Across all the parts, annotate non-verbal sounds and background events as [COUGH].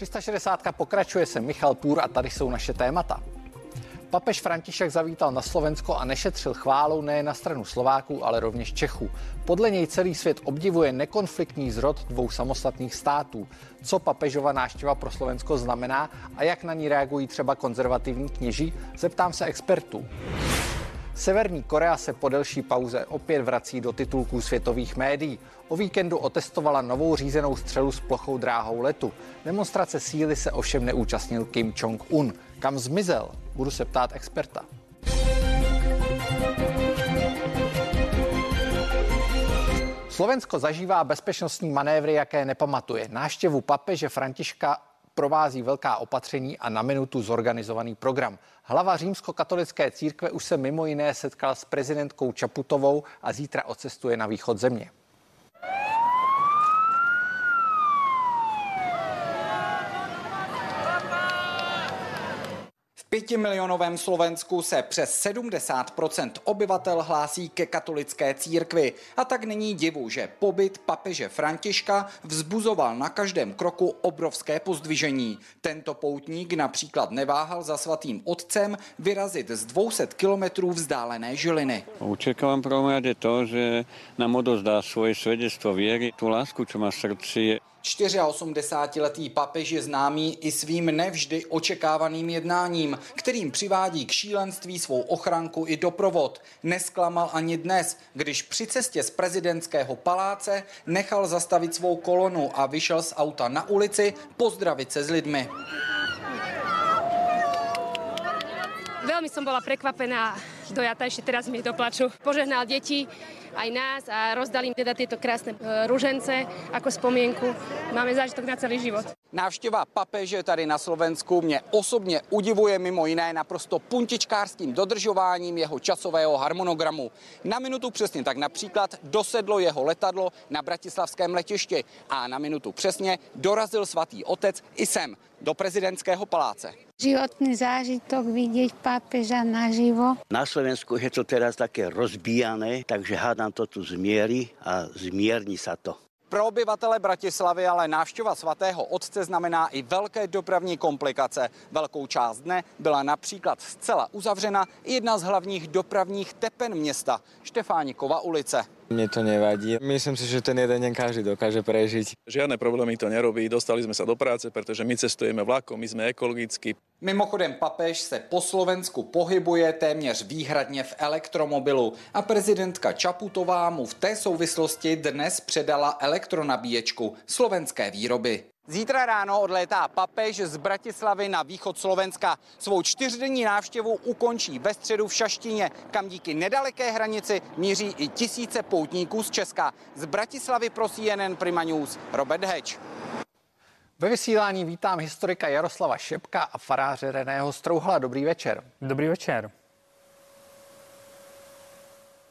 360 pokračuje se Michal Půr a tady jsou naše témata. Papež František zavítal na Slovensko a nešetřil chválou nejen na stranu Slováků, ale rovněž Čechů. Podle něj celý svět obdivuje nekonfliktní zrod dvou samostatných států. Co papežova návštěva pro Slovensko znamená a jak na ní reagují třeba konzervativní kněží, zeptám se expertů. Severní Korea se po delší pauze opět vrací do titulků světových médií. O víkendu otestovala novou řízenou střelu s plochou dráhou letu. Demonstrace síly se ovšem neúčastnil Kim Jong-un. Kam zmizel? Budu se ptát experta. Slovensko zažívá bezpečnostní manévry, jaké nepamatuje. Náštěvu papeže Františka provází velká opatření a na minutu zorganizovaný program. Hlava římskokatolické církve už se mimo jiné setkal s prezidentkou Čaputovou a zítra odcestuje na východ země. Pětimilionovém Slovensku se přes 70% obyvatel hlásí ke katolické církvi a tak není divu, že pobyt papeže Františka vzbuzoval na každém kroku obrovské pozdvižení. Tento poutník například neváhal za svatým otcem vyrazit z 200 kilometrů vzdálené Žiliny. Očekávám prvom rade to, že nám odozdá svoje svedectvo viery, tu lásku, čo má v srdci, 84-letý papež je známý i svým nevždy očekávaným jednáním, kterým přivádí k šílenství svou ochranku i doprovod. Nesklamal ani dnes, když při cestě z prezidentského paláce nechal zastavit svou kolonu a vyšel z auta na ulici pozdravit se s lidmi. Veľmi som bola prekvapená, dojata, ešte teraz mi doplaču. Požehnal deti, aj nás a rozdali im teda tieto krásne e, ružence ako spomienku. Máme zážitok na celý život. Návštěva papeže tady na Slovensku mě osobně udivuje mimo jiné naprosto puntičkářským dodržováním jeho časového harmonogramu. Na minutu přesně tak například dosedlo jeho letadlo na bratislavském letišti a na minutu přesně dorazil svatý otec i sem do prezidentského paláce. Životný zážitok vidieť pápeža naživo. Na Slovensku je to teraz také rozbíjané, takže hádám to tu zmieri a zmierni sa to. Pro obyvatele Bratislavy ale návštěva svatého otce znamená i velké dopravní komplikace. Velkou část dne byla například zcela uzavřena jedna z hlavních dopravních tepen města, Štefánikova ulice. Mne to nevadí. Myslím si, že ten jeden deň každý dokáže prežiť. Žiadne problémy to nerobí. Dostali sme sa do práce, pretože my cestujeme vlakom, my sme ekologicky. Mimochodem papež se po Slovensku pohybuje téměř výhradně v elektromobilu a prezidentka Čaputová mu v té souvislosti dnes předala elektronabíječku slovenské výroby. Zítra ráno odlétá papež z Bratislavy na východ Slovenska. Svou čtyřdenní návštěvu ukončí ve středu v Šaštíně, kam díky nedaleké hranici míří i tisíce poutníků z Česka. Z Bratislavy pro CNN Prima News Robert Heč. Ve vysílání vítám historika Jaroslava Šepka a faráře Reného Strouhala. Dobrý večer. Dobrý večer.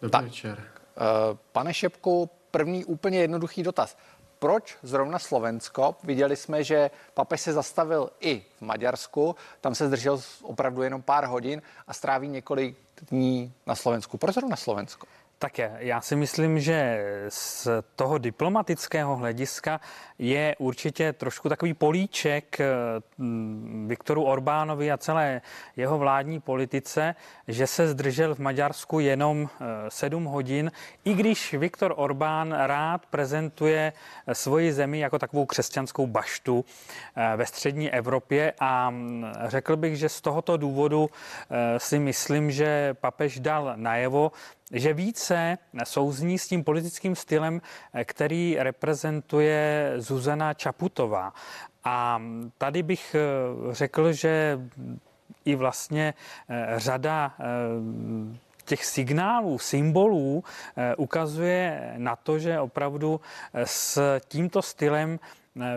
Dobrý tak, večer. Uh, pane Šepku, první úplně jednoduchý dotaz. Proč zrovna Slovensko? Viděli jsme, že papež se zastavil i v Maďarsku, tam se zdržel opravdu jenom pár hodin a stráví několik dní na Slovensku. Proč zrovna Slovensko? Tak já si myslím, že z toho diplomatického hlediska je určitě trošku takový políček eh, Viktoru Orbánovi a celé jeho vládní politice, že se zdržel v Maďarsku jenom eh, sedm hodin, i když Viktor Orbán rád prezentuje eh, svoji zemi jako takovou křesťanskou baštu ve střední Evropě. A mm, řekl bych, že z tohoto důvodu si myslím, že papež dal najevo, že více souzní s tím politickým stylem, který reprezentuje Zuzana Čaputová. A tady bych eh, řekl, že i vlastně eh, řada eh, těch signálů, symbolů ukazuje na to, že opravdu s tímto stylem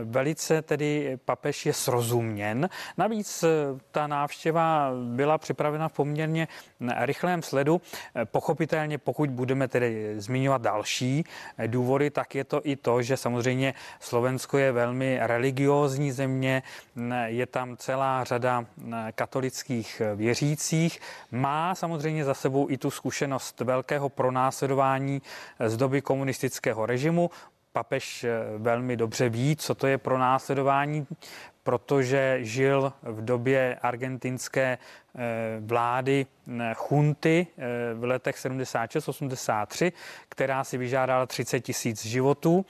Velice tedy papež je srozuměn. Navíc eh, ta návštěva byla připravena v poměrně eh, rychlém sledu. Eh, pochopitelně, pokud budeme tedy zmiňovat další důvody, tak je to i to, že samozřejmě Slovensko je velmi religiózní země, je tam celá řada katolických věřících, má samozřejmě za sebou i tu zkušenost velkého pronásledování z doby komunistického režimu papež eh, velmi dobře ví, co to je pro následování. protože žil v době argentinské eh, vlády chunty v letech 76-83, která si vyžádala 30 tisíc životů.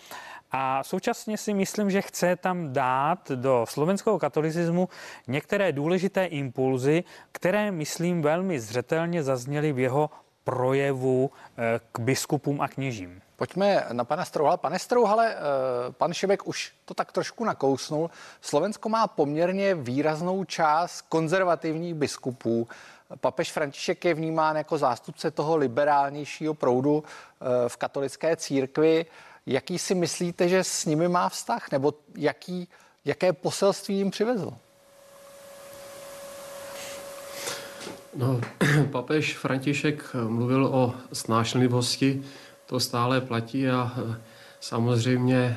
A současně si myslím, že chce tam dát do slovenského katolicismu některé důležité impulzy, které, myslím, velmi zřetelně zazněly v jeho projevu eh, k biskupům a kněžím. Pojďme na pana Strouhala. Pane Strouhale, eh, pan Šebek už to tak trošku nakousnul. Slovensko má poměrně výraznou část konzervativních biskupů. Papež František je vnímán jako zástupce toho liberálnějšího proudu eh, v katolické církvi. Jaký si myslíte, že s nimi má vztah? Nebo jaký, jaké poselství jim přivezl? No, [CLEARS THROAT] papež František mluvil o snášenlivosti, to stále platí a e, samozřejmě e,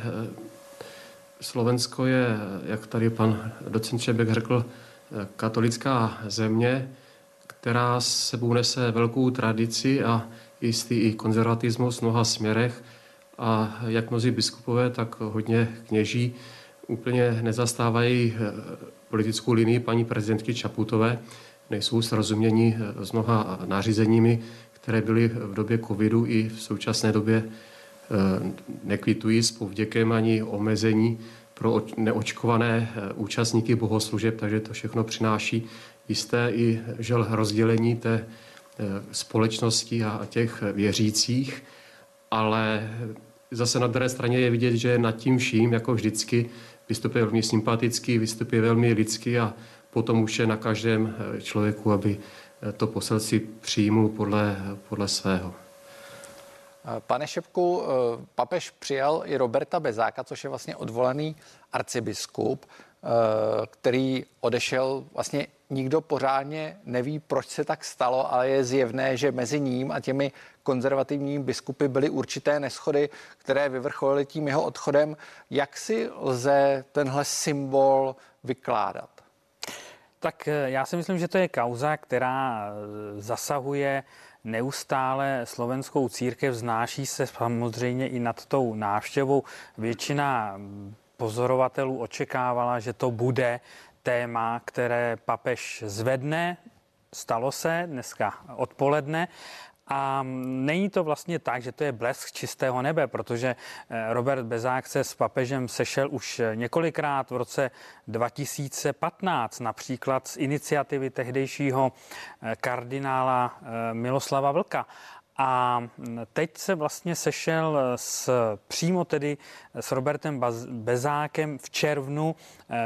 Slovensko je, jak tady pan docent Čebek řekl, katolická země, která sebou nese velkou tradici a jistý i konzervatismus v mnoha směrech. A jak mnozí biskupové, tak hodně kněží úplně nezastávají politickou linii paní prezidentky Čaputové, nejsou srozumění s mnoha nařízeními, které byly v době covidu i v současné době eh, nekvitují s povděkem ani omezení pro neočkované eh, účastníky bohoslužeb, takže to všechno přináší jisté i žel rozdělení té eh, společnosti a těch věřících, ale zase na druhé straně je vidět, že nad tím vším, jako vždycky, vystupuje velmi sympatický, vystupuje velmi lidský a potom už je na každém člověku, aby to poselství přijmul podle, podle svého. Pane Šepku, eh, papež přijal i Roberta Bezáka, což je vlastně odvolaný arcibiskup, který odešel vlastně nikdo pořádně neví, proč se tak stalo, ale je zjevné, že mezi ním a těmi konzervativními biskupy byly určité neschody, které vyvrcholily tím jeho odchodem. Jak si lze tenhle symbol vykládat? Tak eh, já si myslím, že to je kauza, která eh, zasahuje neustále slovenskou církev, znáší se samozřejmě i nad tou návštěvou. Většina mm, pozorovatelů očekávala, že to bude téma, které papež zvedne. Stalo se dneska odpoledne a není to vlastně tak, že to je blesk čistého nebe, protože eh, Robert Bezák se s papežem sešel už několikrát v roce 2015, například z iniciativy tehdejšího eh, kardinála eh, Miloslava Vlka. A teď se vlastně sešel s, přímo tedy s Robertem Bezákem v červnu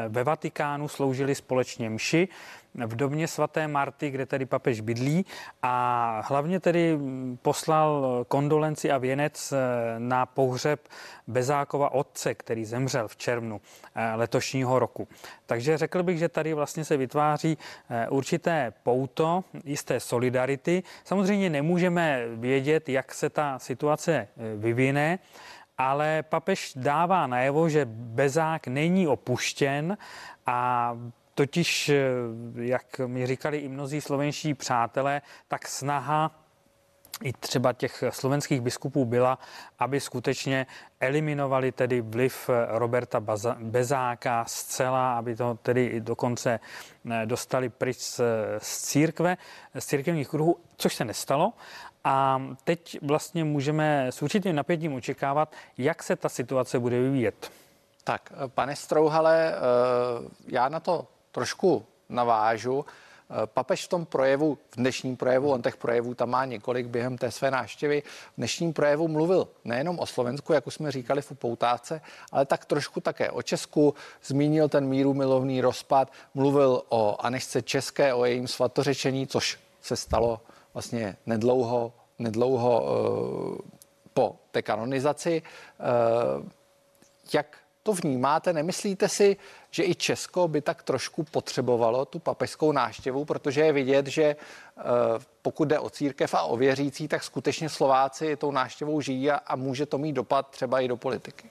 ve Vatikánu, sloužili společně mši v domě svaté Marty, kde tedy papež bydlí a hlavně tedy poslal kondolenci a věnec eh, na pohřeb Bezákova otce, který zemřel v červnu eh, letošního roku. Takže řekl bych, že tady vlastně se vytváří eh, určité pouto, jisté solidarity. Samozřejmě nemůžeme vědět, jak se ta situace vyvine, ale papež dává najevo, že Bezák není opuštěn a Totiž, eh, jak mi říkali i mnozí slovenští přátelé, tak snaha i třeba těch slovenských biskupů byla, aby skutečně eliminovali tedy vliv Roberta Bezáka zcela, aby to tedy dokonce eh, dostali pryč z církve, z církevních kruhů, což se nestalo. A teď vlastně můžeme s určitým napětím očekávat, jak se ta situace bude vyvíjet. Tak, pane Strouhale, eh, já na to trošku navážu. Eh, papež v tom projevu, v dnešním projevu, on těch projevů tam má několik během té své návštěvy, v dnešním projevu mluvil nejenom o Slovensku, jak už jsme říkali v upoutávce, ale tak trošku také o Česku, zmínil ten míru milovný rozpad, mluvil o Anešce České, o jejím svatořečení, což se stalo vlastně nedlouho, nedlouho uh, po té kanonizaci. Uh, jak to vnímáte? Nemyslíte si, že i Česko by tak trošku potřebovalo tu papežskou náštěvu, protože je vidět, že eh, pokud jde o církev a o věřící, tak skutečně Slováci tou náštěvou žijí a, a může to mít dopad třeba i do politiky.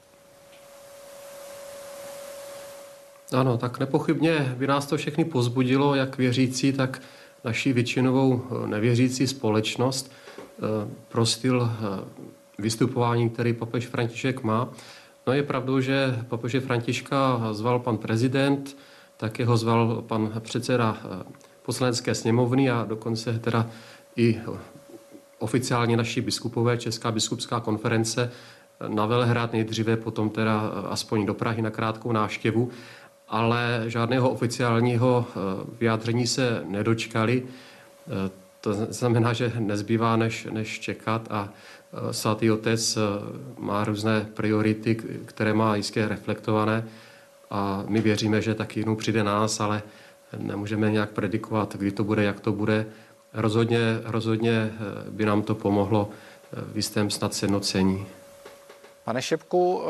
Ano, tak nepochybně by nás to všechny pozbudilo, jak věřící, tak naší většinovou eh, nevěřící společnost eh, pro styl vystupování, který papež František má. No je pravdou, že papeže Františka zval pan prezident, také ho zval pan předseda eh, poslanecké sněmovny a dokonce teda i oficiálně naši biskupové, Česká biskupská konference na Velehrad nejdříve, potom teda aspoň do Prahy na krátkou návštěvu, ale žádného oficiálního vyjádření se nedočkali. To znamená, že nezbývá než, než čekat a e, svatý otec e, má různé priority, které má jistě reflektované a my věříme, že taky jednou přijde nás, ale nemůžeme nějak predikovat, kdy to bude, jak to bude. Rozhodně, rozhodně e, by nám to pomohlo v jistém snad sjednocení. Pane Šepku,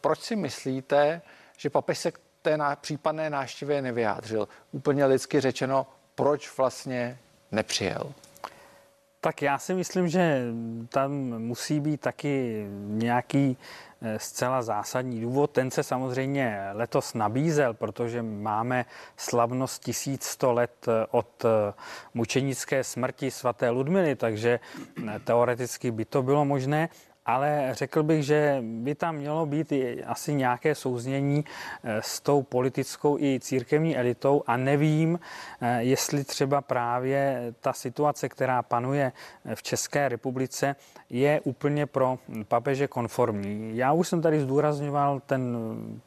proč si myslíte, že papež se k té případné návštěvě nevyjádřil? Úplně lidsky řečeno, proč vlastně nepřijel? Tak já si myslím, že tam musí být taky nějaký eh, zcela zásadní důvod. Ten se samozřejmě letos nabízel, protože máme slavnost 1100 let eh, od eh, mučenické smrti svaté Ludmily, takže teoreticky by to bylo možné ale řekl bych, že by tam mělo být asi nějaké souznění eh, s tou politickou i církevní elitou a nevím, eh, jestli třeba právě ta situace, která panuje eh, v České republice, je úplně pro papeže konformní. Já už jsem tady zdůrazňoval ten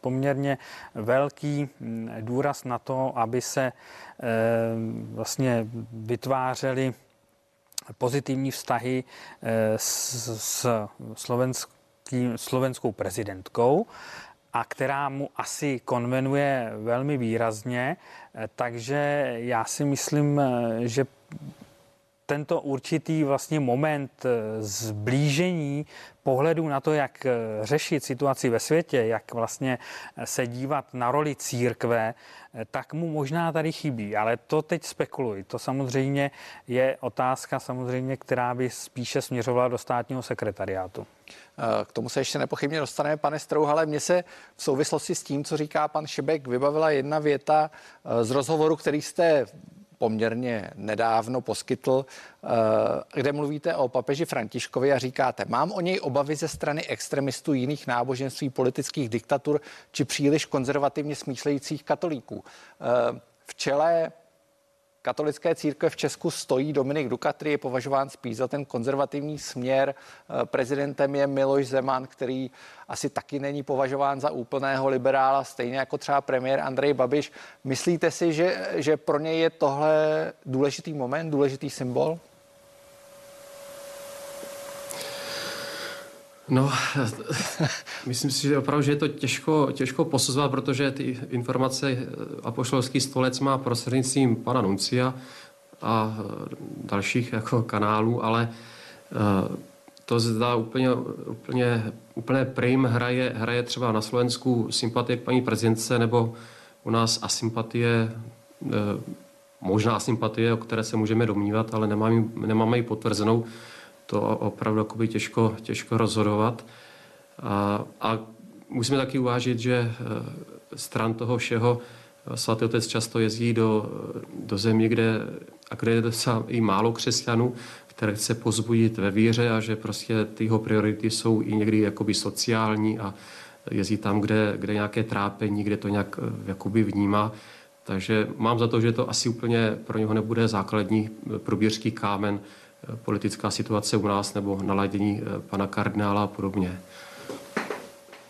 poměrně velký hm, důraz na to, aby se vlastně vytvářely pozitivní vztahy eh, s, slovenskou prezidentkou a která mu asi konvenuje velmi výrazně. Eh, takže já si myslím, eh, že tento určitý vlastně moment zblížení pohledu na to, jak řešit situaci ve světě, jak vlastně se dívat na roli církve, tak mu možná tady chybí, ale to teď spekuluji. To samozřejmě je otázka samozřejmě, která by spíše směřovala do státního sekretariátu. K tomu se ještě nepochybně dostaneme, pane ale Mně se v souvislosti s tím, co říká pan Šebek, vybavila jedna věta eh, z rozhovoru, který jste poměrně nedávno poskytl, eh, kde mluvíte o papeži Františkovi a říkáte, mám o něj obavy ze strany extremistů jiných náboženství, politických diktatur či příliš konzervativně smýšlejících katolíků. Eh, v čele katolické církve v Česku stojí Dominik Duka, který je považován spíš za ten konzervativní směr. Eh, prezidentem je Miloš Zeman, který asi taky není považován za úplného liberála, stejně jako třeba premiér Andrej Babiš. Myslíte si, že, že pro něj je tohle důležitý moment, důležitý symbol? No, [LAUGHS] myslím si, že opravdu, že je to těžko, těžko posuzovat, protože ty informace eh, Apoštolský stolec má prostřednictvím pana Nuncia a eh, dalších jako kanálů, ale eh, to zdá úplně, úplně, úplně prim hraje, hraje třeba na Slovensku sympatie k paní prezidentce nebo u nás asympatie, možná sympatie, o které se můžeme domnívat, ale nemáme, nemáme ji potvrzenou to opravdu těžko, těžko rozhodovat. A, a musíme taky uvážit, že eh, stran toho všeho eh, svatý otec často jezdí do, do země, kde, a kde je i málo křesťanů, které chce pozbudit ve víře a že prostě ty jeho priority jsou i někdy jakoby sociální a jezdí tam, kde, kde nějaké trápení, kde to nějak eh, jakoby vnímá. Takže mám za to, že to asi úplně pro něho nebude základní průběžský kámen politická situace u nás nebo naladění eh, pana kardinála a podobně.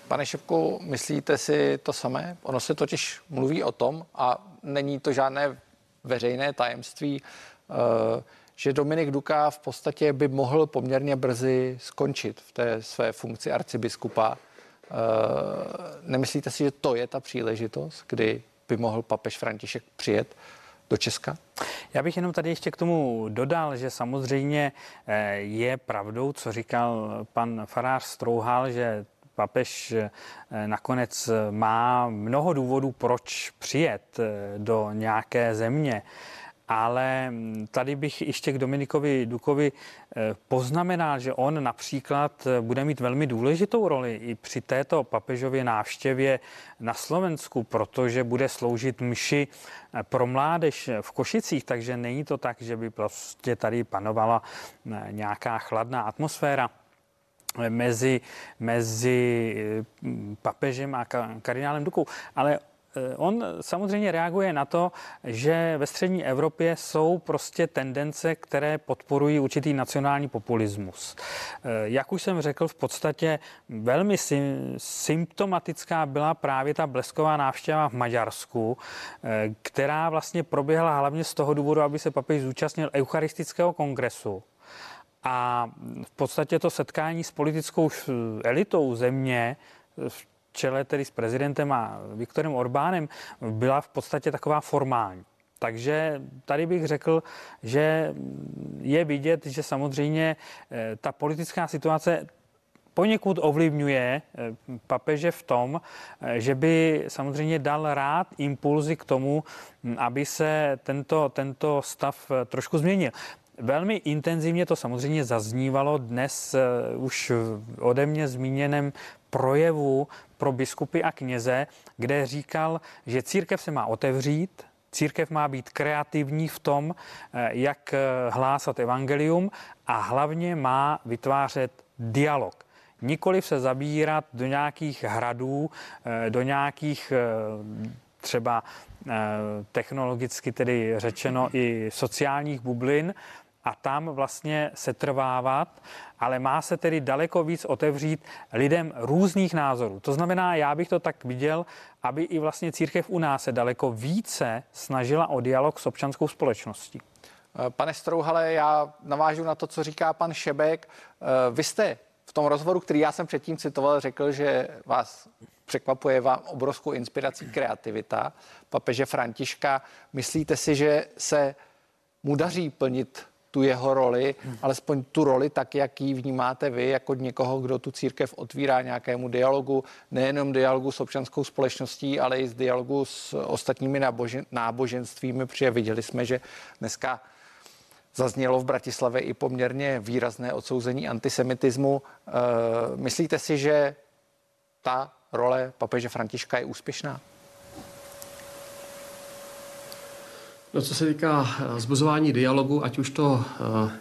Pane Šepku, myslíte si to samé? Ono se totiž mluví o tom a není to žádné veřejné tajemství, eh, že Dominik Duka v podstatě by mohl poměrně brzy skončit v té své funkci arcibiskupa. Eh, nemyslíte si, že to je ta příležitost, kdy by mohl papež František přijet do Česka? Já bych jenom tady ještě k tomu dodal, že samozřejmě eh, je pravdou, co říkal pan farář Strouhal, že papež eh, nakonec má mnoho důvodů, proč přijet eh, do nějaké země ale mm, tady bych ještě k Dominikovi Dukovi eh, poznamenal, že on například eh, bude mít velmi důležitou roli i při této papežově návštěvě na Slovensku, protože bude sloužit mši eh, pro mládež v Košicích, takže není to tak, že by prostě tady panovala nějaká chladná atmosféra. mezi, mezi papežem a kardinálem Dukou. Ale on samozřejmě reaguje na to, že ve střední Evropě jsou prostě tendence, které podporují určitý nacionální populismus. Eh, jak už jsem řekl, v podstatě velmi symptomatická byla právě ta blesková návštěva v Maďarsku, eh, která vlastně proběhla hlavně z toho důvodu, aby se papež zúčastnil eucharistického kongresu. A v podstatě to setkání s politickou elitou země v čele tedy s prezidentem a Viktorem Orbánem byla v podstatě taková formální. Takže tady bych řekl, že je vidět, že samozřejmě eh, ta politická situace poněkud ovlivňuje eh, papeže v tom, eh, že by samozřejmě dal rád impulzy k tomu, hm, aby se tento, tento stav trošku změnil. Velmi intenzivně to samozřejmě zaznívalo dnes už ode mě zmíněném projevu pro biskupy a kněze, kde říkal, že církev se má otevřít, Církev má být kreativní v tom, eh, jak eh, hlásat evangelium a hlavně má vytvářet dialog. Nikoliv se zabírat do nějakých hradů, eh, do nějakých třeba technologicky tedy řečeno i sociálních bublin, a tam vlastně setrvávat, ale má se tedy daleko víc otevřít lidem různých názorů. To znamená, já bych to tak viděl, aby i vlastně církev u nás se daleko více snažila o dialog s občanskou společností. Eh, pane Strouhale, já navážu na to, co říká pan Šebek. Eh, vy jste v tom rozhovoru, který já jsem předtím citoval, řekl, že vás překvapuje vám obrovskou inspirací kreativita papeže Františka. Myslíte si, že se mu daří plnit tu jeho roli, alespoň tu roli tak, jak ji vnímáte vy, jako někoho, kdo tu církev otvírá nějakému dialogu, nejenom dialogu s občanskou společností, ale i z dialogu s ostatními nábožen, náboženstvími, protože viděli jsme, že dneska zaznělo v Bratislavě i poměrně výrazné odsouzení antisemitismu. E, myslíte si, že ta role papeže Františka je úspěšná? No, co se týká eh, zbuzování dialogu, ať už to eh,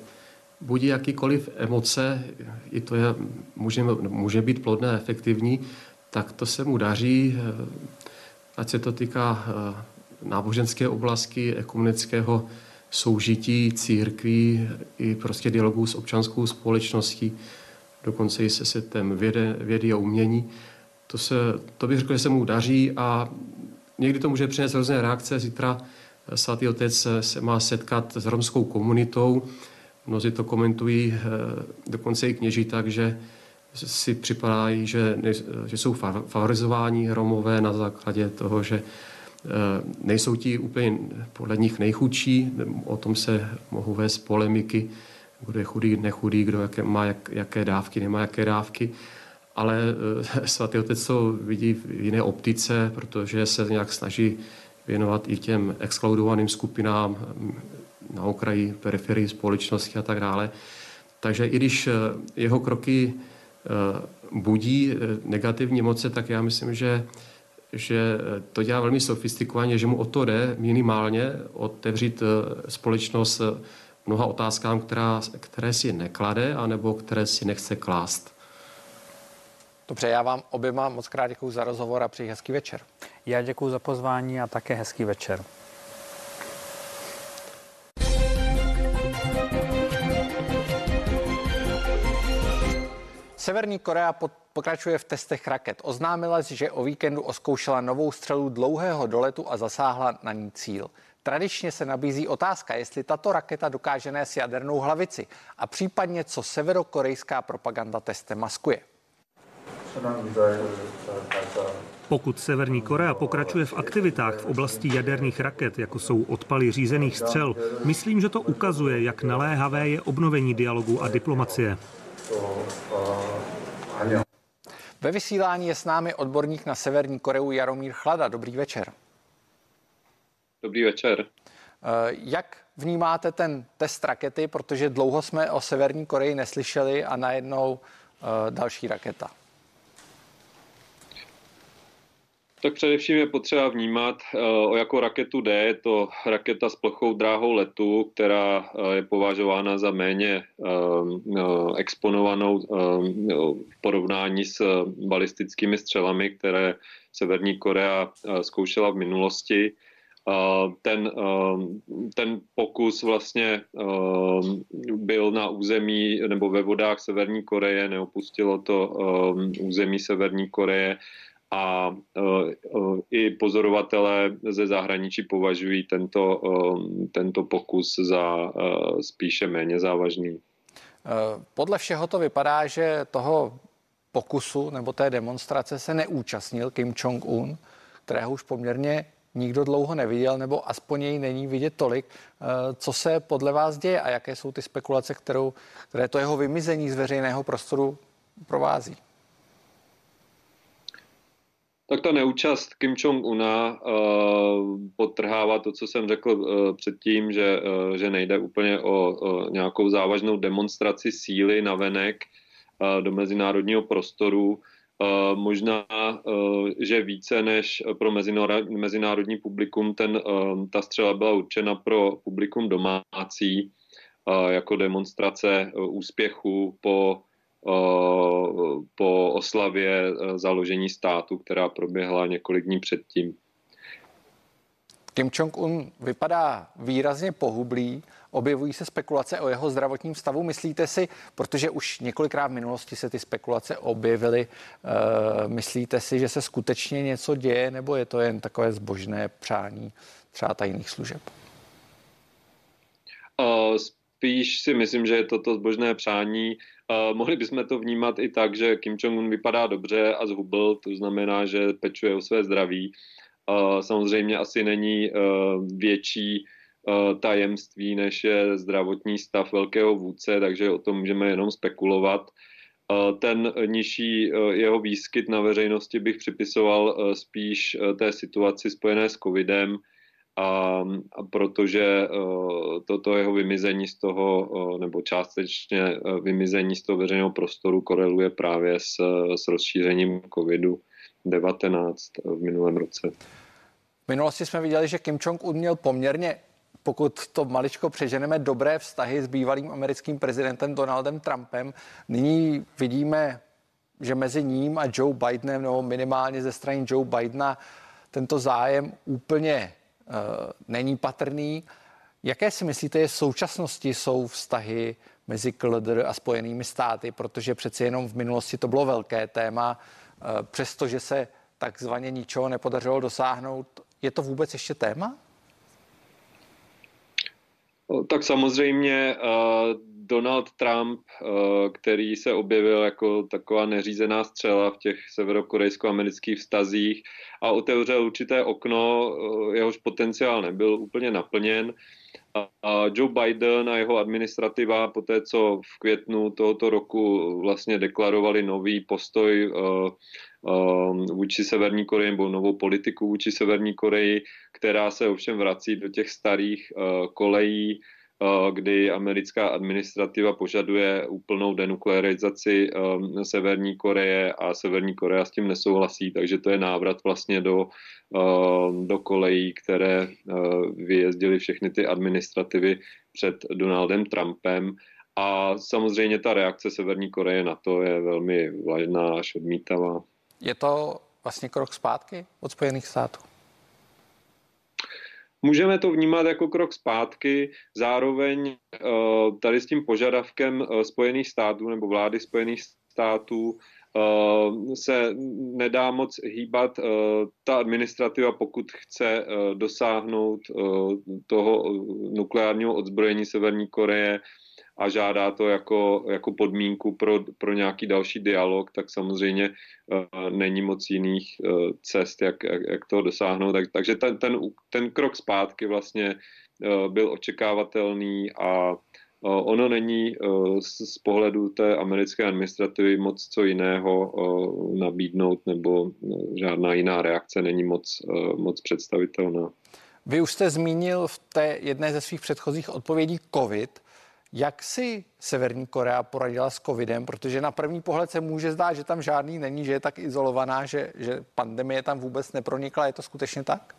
budí jakýkoliv emoce, i to je, může, může být plodné a efektivní, tak to se mu daří, eh, ať se to týká náboženské oblasti, ekumenického soužití církví i prostě dialogu s občanskou společností, dokonce i se setem vědy, vědy a umění. To, se, to bych řekl, že se mu daří a někdy to může přinést různé reakce. Zítra svatý otec se má setkat s romskou komunitou. Mnozí to komentují, eh, dokonce i kněží tak, že si připadají, že, že jsou favorizováni Romové na základě toho, že eh, nejsou ti úplně podle nich nejchudší, o tom se mohou vést polemiky, kdo je chudý, nechudý, kdo jaké, má jak, jaké dávky, nemá jaké dávky, ale eh, [LAUGHS] svatý otec to vidí v jiné optice, protože se nějak snaží věnovat i těm exkludovaným skupinám na okraji, periferii společnosti a tak dále. Takže i když eh, jeho kroky eh, budí eh, negativní moce, tak já myslím, že, že to dělá velmi sofistikovaně, že mu o to jde minimálně otevřít společnost mnoha otázkám, která, které si neklade, anebo které si nechce klást. Dobře, já vám oběma moc krát děkuji za rozhovor a přeji hezký večer. Já děkuji za pozvání a také hezký večer. Severní Korea pokračuje v testech raket. Oznámila, že o víkendu oskoušela novou střelu dlouhého doletu a zasáhla na ní cíl. Tradičně se nabízí otázka, jestli tato raketa dokáže nést jadernou hlavici a případně co severokorejská propaganda testem maskuje. Pokud Severní Korea pokračuje v aktivitách v oblasti jaderných raket, jako jsou odpaly řízených střel, myslím, že to ukazuje, jak naléhavé je obnovení dialogu a diplomacie. Ve vysílání je s námi odborník na Severní Koreu Jaromír Chlada. Dobrý večer. Dobrý večer. Eh, jak vnímáte ten test rakety, protože dlouho jsme o Severní Koreji neslyšeli a najednou eh, další raketa? Tak především je potřeba vnímat, eh, o jakou raketu jde. Je to raketa s plochou dráhou letu, která eh, je považována za méně eh, exponovanou v porovnání s balistickými střelami, které Severní Korea zkoušela v minulosti. Ten, ten pokus vlastně byl na území nebo ve vodách Severní Koreje, neopustilo to území Severní Koreje a e, e, i pozorovatelé ze zahraničí považují tento, e, tento pokus za spíše méně závažný. Podle všeho to vypadá, že toho pokusu nebo té demonstrace se neúčastnil Kim Jong-un, kterého už poměrně nikdo dlouho neviděl, nebo aspoň jej není vidět tolik. Co se podle vás děje a jaké jsou ty spekulace, kterou, které to jeho vymizení z veřejného prostoru provází? Tak ta neúčast Kim Jong-una uh, podtrhává to, co jsem řekl uh, předtím, že, uh, že nejde úplně o uh, nějakou závažnou demonstraci síly na venek uh, do mezinárodního prostoru. Uh, možná, uh, že více než pro mezinárodní publikum ten, uh, ta střela byla určena pro publikum domácí jako demonstrace úspěchu po po oslavě e, založení státu, která proběhla několik dní předtím. Kim Jong-un vypadá výrazně pohublý, objevují se spekulace o jeho zdravotním stavu. Myslíte si, protože už několikrát v minulosti se ty spekulace objevily, uh, myslíte si, že se skutečně něco děje, nebo je to jen takové zbožné přání třeba tajných služeb? Uh, spíš si myslím, že je to to zbožné přání Uh, mohli bychom to vnímat i tak, že Kim Jong-un vypadá dobře a zhubl, to znamená, že pečuje o své zdraví. Uh, samozřejmě asi není uh, větší tajemství, než je zdravotní stav velkého vůdce, takže o tom můžeme jenom spekulovat. Ten nižší jeho výskyt na veřejnosti bych připisoval spíš té situaci spojené s covidem, a, a protože uh, toto jeho vymizení z toho, uh, nebo částečně uh, vymizení z toho veřejného prostoru koreluje právě s, s rozšířením COVID-19 v minulém roce. V minulosti jsme viděli, že Kim Jong-un měl poměrně pokud to maličko přeženeme, dobré vztahy s bývalým americkým prezidentem Donaldem Trumpem. Nyní vidíme, že mezi ním a Joe Bidenem, nebo minimálně ze strany Joe Bidena, tento zájem úplně Eh, není patrný. Jaké si myslíte, že v současnosti jsou vztahy mezi KLDR a Spojenými státy, protože přeci jenom v minulosti to bylo velké téma, eh, přestože se takzvaně ničeho nepodařilo dosáhnout. Je to vůbec ještě téma? Tak samozřejmě eh, Donald Trump, který se objevil jako taková neřízená střela v těch severokorejsko-amerických vztazích, a otevřel určité okno, eh, jehož potenciál nebyl úplně naplněn. Joe Biden a jeho administrativa po té, co v květnu tohoto roku vlastně deklarovali nový postoj eh, eh, vůči Severní Koreji nebo novou politiku vůči Severní Koreji, která se ovšem vrací do těch starých kolejí, Eh, kdy americká administrativa požaduje úplnou denuklearizaci eh, Severní Koreje a Severní Korea s tím nesouhlasí, takže to je návrat vlastně do, eh, do kolejí, které vyjezdily všechny ty administrativy před Donaldem Trumpem. A samozřejmě ta reakce Severní Koreje na to je velmi vlažná až odmítavá. Je to vlastně krok zpátky od Spojených států? Můžeme to vnímat jako krok zpátky, zároveň eh, tady s tím požadavkem eh, Spojených států nebo vlády Spojených států eh, se nedá moc hýbat ta administrativa, pokud chce dosáhnout toho nukleárního odzbrojení Severní Koreje, a žádá to jako, jako podmínku pro, pro nějaký další dialog, tak samozřejmě uh, není moc jiných uh, cest, jak, jak, jak toho dosáhnout. Tak, takže ten, ten, ten krok zpátky vlastně uh, byl očekávatelný a Ono není z, pohledu té americké administrativy moc co jiného nabídnout, nebo žádná jiná reakce není moc, moc představitelná. Vy už jste zmínil v té jedné ze svých předchozích odpovědí COVID. Jak si Severní Korea poradila s covidem? Protože na první pohled se může zdát, že tam žádný není, že je tak izolovaná, že, že pandemie tam vůbec nepronikla. Je to skutečně tak?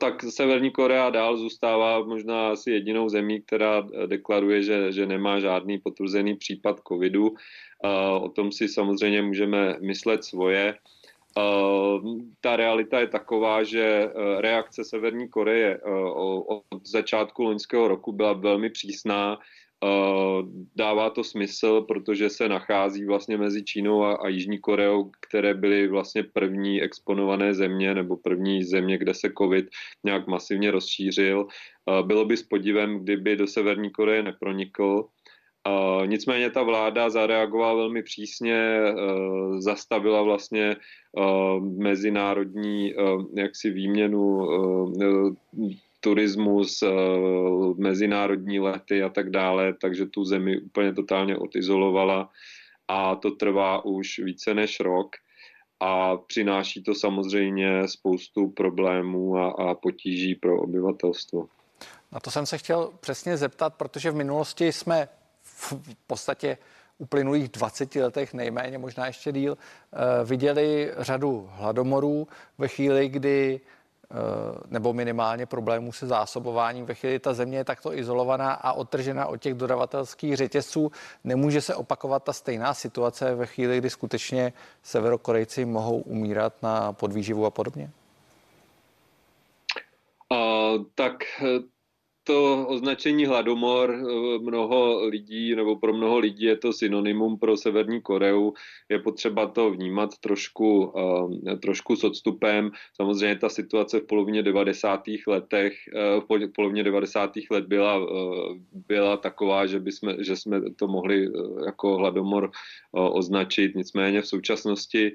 tak Severní Korea dál zůstává možná asi jedinou zemí, která deklaruje, že, že nemá žádný potvrzený případ covidu. O tom si samozřejmě můžeme myslet svoje. Ta realita je taková, že reakce Severní Koreje od začátku loňského roku byla velmi přísná Eh, dává to smysl, protože se nachází vlastně mezi Čínou a, a Jižní Koreou, které byly vlastně první exponované země nebo první země, kde se COVID nějak masivně rozšířil. Eh, bylo by s podivem, kdyby do Severní Koreje nepronikl. Nicméně ta vláda zareagovala velmi přísně, uh, zastavila vlastně uh, mezinárodní jaksi výměnu turismus, eh, mezinárodní lety a tak dále, takže tu zemi úplně totálně odizolovala a to trvá už více než rok a přináší to samozřejmě spoustu problémů a, a potíží pro obyvatelstvo. Na to jsem se chtěl přesně zeptat, protože v minulosti jsme v podstatě uplynulých 20 letech, nejméně možná ještě díl, eh, viděli řadu hladomorů ve chvíli, kdy Eh, nebo minimálně problémů se zásobováním. Ve chvíli ta země je takto izolovaná a odtržena od těch dodavatelských řetězců, nemůže se opakovat ta stejná situace ve chvíli, kdy skutečně severokorejci mohou umírat na podvýživu a podobně? Uh, tak to označení hladomor eh, mnoho lidí, nebo pro mnoho lidí je to synonymum pro Severní Koreu. Je potřeba to vnímat trošku, eh, trošku s odstupem. Samozřejmě ta situace v polovině 90. letech, eh, v polovině 90. let byla, byla taková, že, bychom, že jsme to mohli jako hladomor označit. Nicméně v současnosti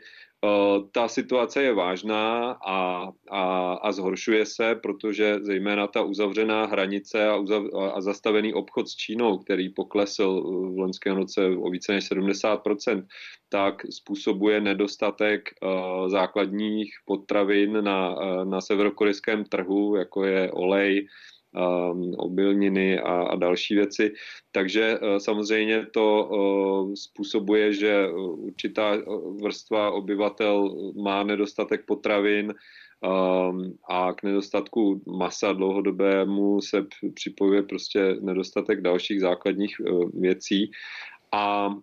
ta situace je vážná a, a, a zhoršuje se, protože zejména ta uzavřená hranice a, uzav, a zastavený obchod s Čínou, který poklesl v loňském roce o více než 70%, tak způsobuje nedostatek uh, základních potravin na, na severokorejském trhu, jako je olej, Um, obilniny a, a další věci. Takže uh, samozřejmě to uh, způsobuje, že určitá vrstva obyvatel má nedostatek potravin, um, a k nedostatku masa dlouhodobému se připojuje prostě nedostatek dalších základních uh, věcí. A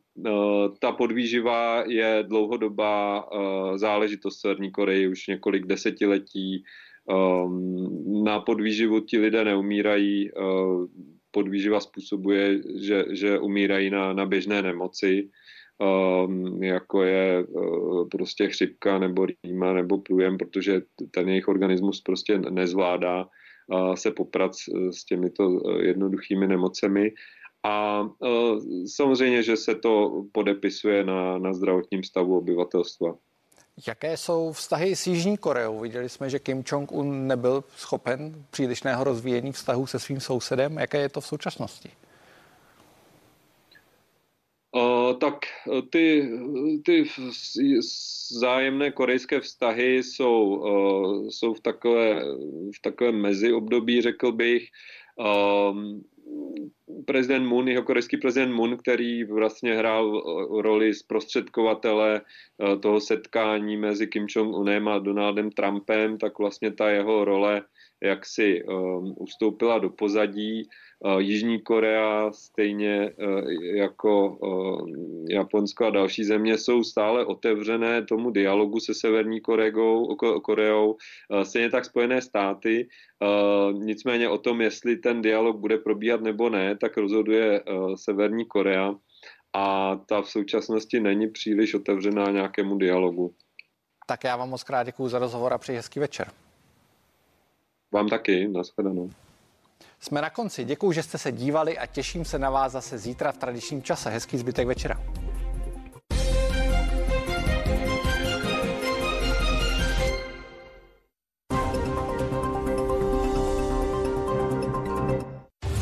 ta podvýživa je dlouhodobá záležitost Severní Koreji už několik desetiletí. Um, na podvýživu ti lidé neumírají, uh, podvýživa způsobuje, že, že umírají na, na běžné nemoci, um, jako je uh, prostě chřipka nebo rýma nebo průjem, protože ten jejich organismus prostě nezvládá uh, se poprat s těmito jednoduchými nemocemi. A samozřejmě, že se to podepisuje na, na zdravotním stavu obyvatelstva. Jaké jsou vztahy s Jižní Koreou? Viděli jsme, že Kim Jong-un nebyl schopen přílišného rozvíjení vztahu se svým sousedem. Jaké je to v současnosti? Uh, tak ty, ty zájemné korejské vztahy jsou, uh, jsou v, takové, v takovém meziobdobí, řekl bych. Uh, prezident Moon, jeho korejský prezident Moon, který vlastně hrál roli zprostředkovatele eh, toho setkání mezi Kim Jong-unem a Donaldem Trumpem, tak vlastně ta jeho role jak si um, ustoupila do pozadí. Uh, Jižní Korea, stejně uh, jako uh, Japonsko a další země, jsou stále otevřené tomu dialogu se Severní Koreou, uh, stejně tak Spojené státy. Nicméně o tom, jestli ten dialog bude probíhat nebo ne, tak rozhoduje Severní Korea a ta v současnosti není příliš otevřená nějakému dialogu. Tak já vám moc krát děkuji za rozhovor a přeji hezký večer. Vám taky, nashledanou. Jsme na konci. Děkuji, že jste se dívali a těším se na vás zase zítra v tradičním čase. Hezký zbytek večera.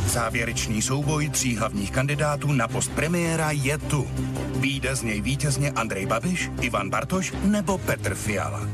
Závěrečný souboj tří hlavních kandidátů na post premiéra je tu. Výjde z něj vítězně Andrej Babiš, Ivan Bartoš nebo Petr Fiala.